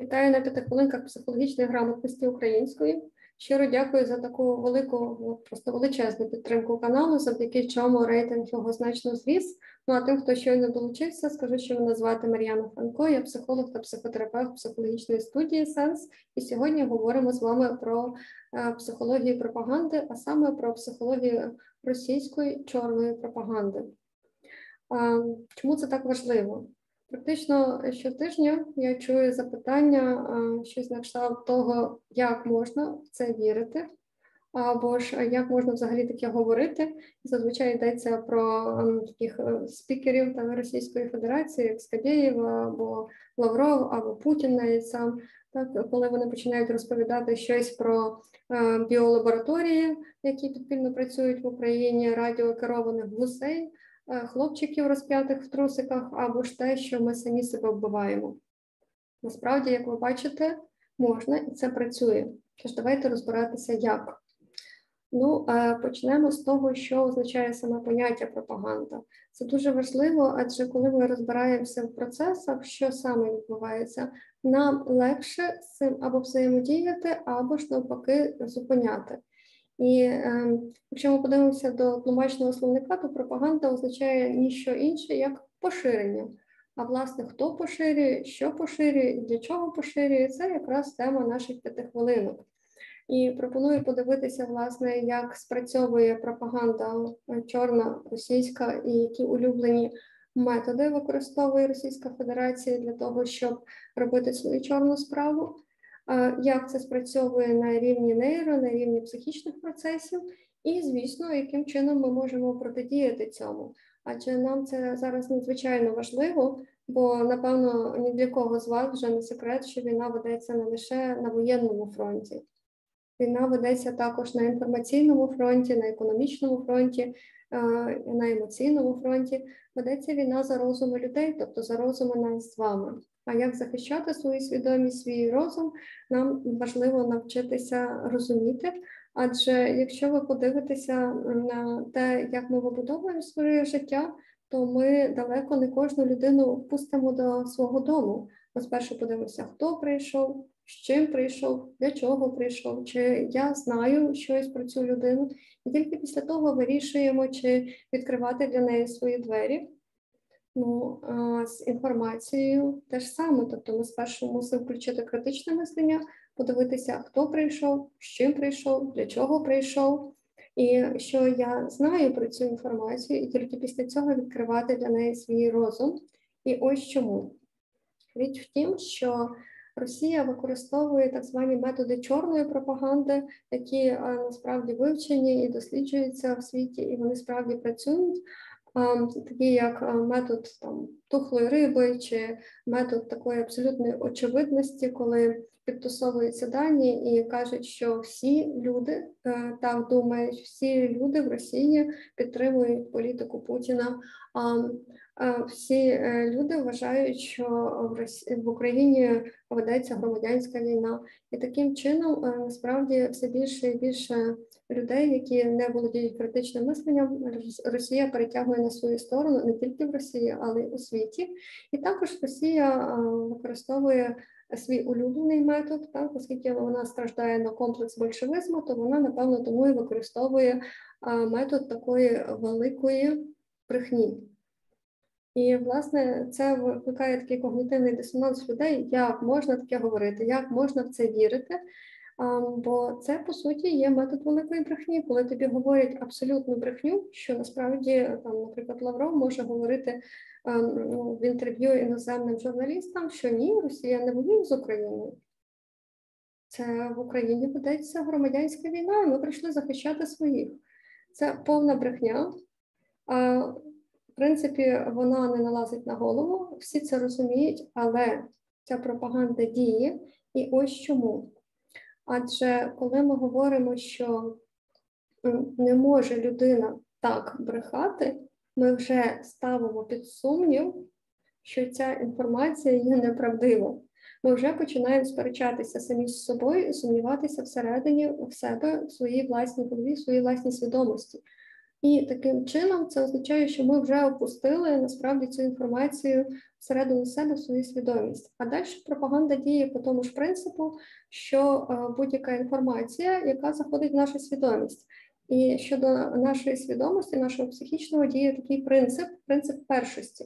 Вітаю на п'яти хвилинках психологічної грамотності української. Щиро дякую за таку велику, просто величезну підтримку каналу, завдяки чому рейтинг його значно зріс. Ну а тим, хто щойно долучився, скажу, що мене звати Мар'яна Франко, я психолог та психотерапевт психологічної студії Сенс. І сьогодні говоримо з вами про е, психологію пропаганди, а саме про психологію російської чорної пропаганди. Чому це так важливо? Практично щотижня я чую запитання, щось на кшталт того, як можна в це вірити, або ж як можна взагалі таке говорити. Зазвичай йдеться про таких е, спікерів та Російської Федерації, як Скабєєв, або Лавров, або Путін навіть сам. Так, коли вони починають розповідати щось про е, біолабораторії, які підпільно працюють в Україні, радіокерованих гусей. Е, хлопчиків розп'ятих в трусиках, або ж те, що ми самі себе вбиваємо. Насправді, як ви бачите, можна і це працює. Тож давайте розбиратися, як. Ну, е, почнемо з того, що означає саме поняття пропаганда. Це дуже важливо, адже коли ми розбираємося в процесах, що саме відбувається, нам легше з цим або взаємодіяти, або ж навпаки зупиняти. І е, якщо ми подивимося до тлумачного словника, то пропаганда означає ніщо інше, як поширення. А власне, хто поширює, що поширює, для чого поширює, це якраз тема наших п'яти хвилинок. І пропоную подивитися, власне, як спрацьовує пропаганда е, чорна, російська і які улюблені методи використовує Російська Федерація для того, щоб робити свою чорну справу як це спрацьовує на рівні нейро, на рівні психічних процесів, і, звісно, яким чином ми можемо протидіяти цьому. Адже нам це зараз надзвичайно важливо, бо напевно ні для кого з вас вже не секрет, що війна ведеться не лише на воєнному фронті. Війна ведеться також на інформаційному фронті, на економічному фронті, на емоційному фронті. Ведеться війна за розуми людей, тобто за розуми нас з вами. А як захищати свою свідомість, свій розум, нам важливо навчитися розуміти. Адже якщо ви подивитеся на те, як ми вибудовуємо своє життя, то ми далеко не кожну людину пустимо до свого дому. Ми спершу подивимося, хто прийшов, з чим прийшов, для чого прийшов, чи я знаю щось про цю людину, і тільки після того вирішуємо, чи відкривати для неї свої двері. Ну, з інформацією теж саме. Тобто, ми спершу мусимо включити критичне мислення, подивитися, хто прийшов, з чим прийшов, для чого прийшов, і що я знаю про цю інформацію, і тільки після цього відкривати для неї свій розум. І ось чому. Річ в тім, що Росія використовує так звані методи чорної пропаганди, які насправді вивчені і досліджуються в світі, і вони справді працюють такі як метод там тухлої риби, чи метод такої абсолютної очевидності, коли підтасовуються дані і кажуть, що всі люди е, так думають, всі люди в Росії підтримують політику Путіна. Всі е, люди вважають, що в Росії, в Україні ведеться громадянська війна, і таким чином е, насправді все більше і більше людей, які не володіють критичним мисленням, Росія перетягує на свою сторону не тільки в Росії, але й у світі. І також Росія використовує свій улюблений метод, так, оскільки вона страждає на комплекс большевизму, то вона, напевно, тому і використовує метод такої великої брехні. І, власне, це викликає такий когнітивний дисонанс людей, як можна таке говорити, як можна в це вірити. Бо це по суті є метод великої брехні, коли тобі говорять абсолютну брехню, що насправді там, наприклад, Лавров може говорити ну, в інтерв'ю іноземним журналістам, що ні, Росія не воює з Україною. Це в Україні ведеться громадянська війна, і ми прийшли захищати своїх. Це повна брехня. В принципі, вона не налазить на голову, всі це розуміють, але ця пропаганда діє. І ось чому. Адже коли ми говоримо, що не може людина так брехати, ми вже ставимо під сумнів, що ця інформація є неправдива. Ми вже починаємо сперечатися самі з собою і сумніватися всередині в себе, в своїй власній голові, в своїй власній свідомості. І таким чином це означає, що ми вже опустили насправді цю інформацію всередину себе в свою свідомість. А далі пропаганда діє по тому ж принципу, що е, будь-яка інформація, яка заходить в нашу свідомість. І щодо нашої свідомості, нашого психічного діє такий принцип принцип першості.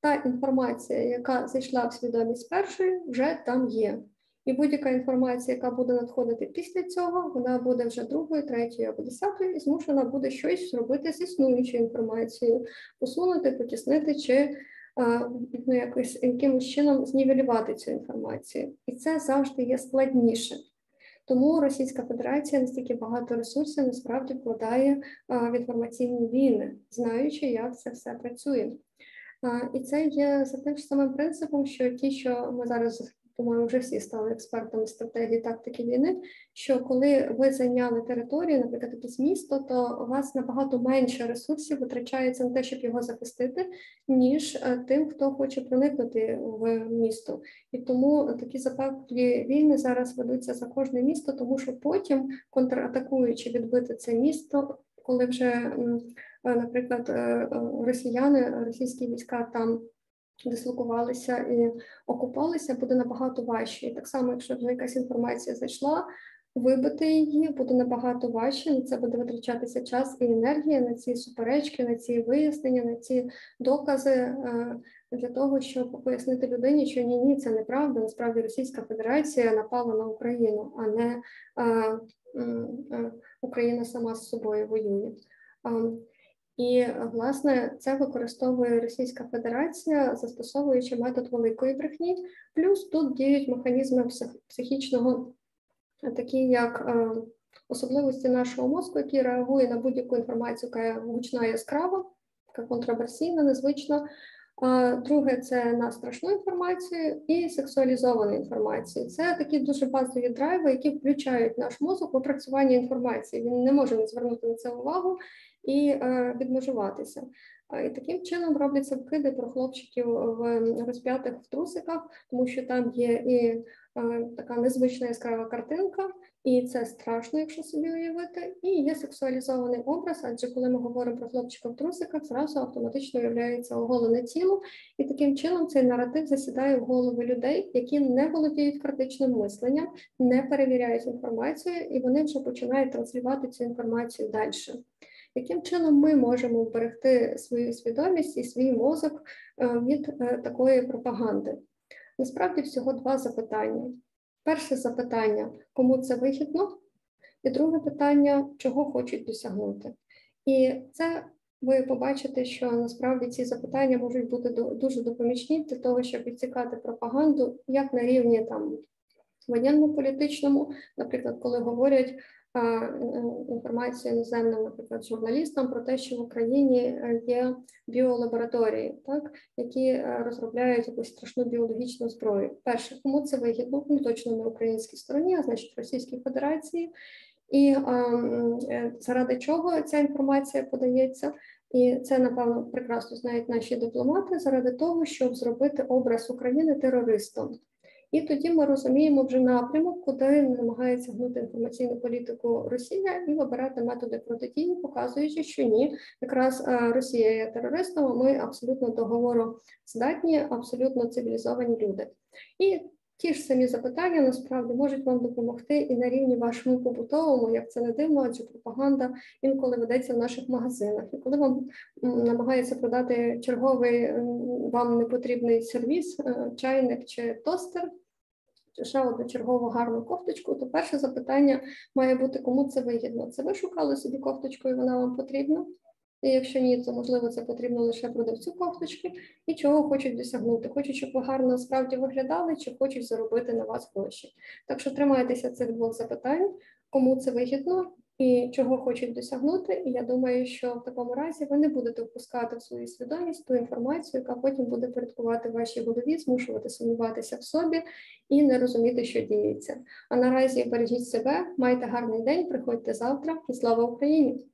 Та інформація, яка зайшла в свідомість першої, вже там є. І будь-яка інформація, яка буде надходити після цього, вона буде вже другою, третьою або десятою, і змушена буде щось зробити з існуючою інформацією, посунути, потіснити чи ну, якось якимось чином знівелювати цю інформацію. І це завжди є складніше. Тому Російська Федерація настільки багато ресурсів насправді вкладає в інформаційні війни, знаючи, як це все працює. І це є за тим самим принципом, що ті, що ми зараз по-моєму, вже всі стали експертами стратегії тактики війни. Що коли ви зайняли територію, наприклад, якесь місто, то у вас набагато менше ресурсів витрачається на те, щоб його захистити, ніж е, тим, хто хоче проникнути в місто. І тому такі запеклі війни зараз ведуться за кожне місто, тому що потім, контратакуючи відбити це місто, коли вже, е, наприклад, е, росіяни, російські війська там дислокувалися і окупалися, буде набагато важче. І так само, якщо вже якась інформація зайшла, вибити її буде набагато важче. На це буде витрачатися час і енергія на ці суперечки, на ці вияснення, на ці докази. Е, для того щоб пояснити людині, що ні, ні, це неправда. Насправді Російська Федерація напала на Україну, а не а, е, а, е, Україна сама з собою воює. І власне це використовує Російська Федерація, застосовуючи метод великої брехні. Плюс тут діють механізми психічного, такі як е, особливості нашого мозку, який реагує на будь-яку інформацію, яка гучна яскрава, яка контроверсійна, незвична. Друге це на страшну інформацію і сексуалізовану інформацію. Це такі дуже базові драйви, які включають наш мозок в опрацювання інформації. Він не може не звернути на це увагу і е, відмежуватися. І таким чином робляться вкиди про хлопчиків в розп'ятих в трусиках, тому що там є і е, така незвична яскрава картинка, і це страшно, якщо собі уявити. І є сексуалізований образ, адже коли ми говоримо про хлопчика в трусиках, зразу автоматично уявляється оголене тіло, і таким чином цей наратив засідає в голови людей, які не володіють критичним мисленням, не перевіряють інформацію, і вони вже починають транслювати цю інформацію далі яким чином ми можемо вберегти свою свідомість і свій мозок е, від е, такої пропаганди? Насправді всього два запитання. Перше запитання, кому це вигідно, і друге питання, чого хочуть досягнути. І це ви побачите, що насправді ці запитання можуть бути дуже допомічні для того, щоб відсікати пропаганду як на рівні там воєнно-політичному, наприклад, коли говорять інформацію іноземним, наприклад, журналістам про те, що в Україні е, є біолабораторії, так які е, розробляють якусь страшну біологічну зброю. Перше, кому це вигідно, ну точно не українській стороні, а значить Російській Федерації, і е, заради чого ця інформація подається. І це напевно прекрасно знають наші дипломати заради того, щоб зробити образ України терористом. І тоді ми розуміємо вже напрямок, куди намагається гнути інформаційну політику Росія і вибирати методи протидії, показуючи, що ні, якраз е, Росія є терористом. а Ми абсолютно договору здатні, абсолютно цивілізовані люди. І Ті ж самі запитання насправді можуть вам допомогти і на рівні вашому побутовому, як це не дивно, адже пропаганда інколи ведеться в наших магазинах. І коли вам намагається продати черговий вам непотрібний сервіс, е, чайник чи тостер, ще одну чергову гарну кофточку, то перше запитання має бути, кому це вигідно. Це ви шукали собі кофточку, і вона вам потрібна? І якщо ні, то можливо це потрібно лише продавцю кофточки, і чого хочуть досягнути. Хочуть, щоб ви гарно справді виглядали, чи хочуть заробити на вас гроші. Так що тримайтеся цих двох запитань, кому це вигідно, і чого хочуть досягнути. І я думаю, що в такому разі ви не будете впускати в свою свідомість ту інформацію, яка потім буде порядкувати вашій голові, змушувати сумніватися в собі і не розуміти, що діється. А наразі бережіть себе, майте гарний день, приходьте завтра і слава Україні!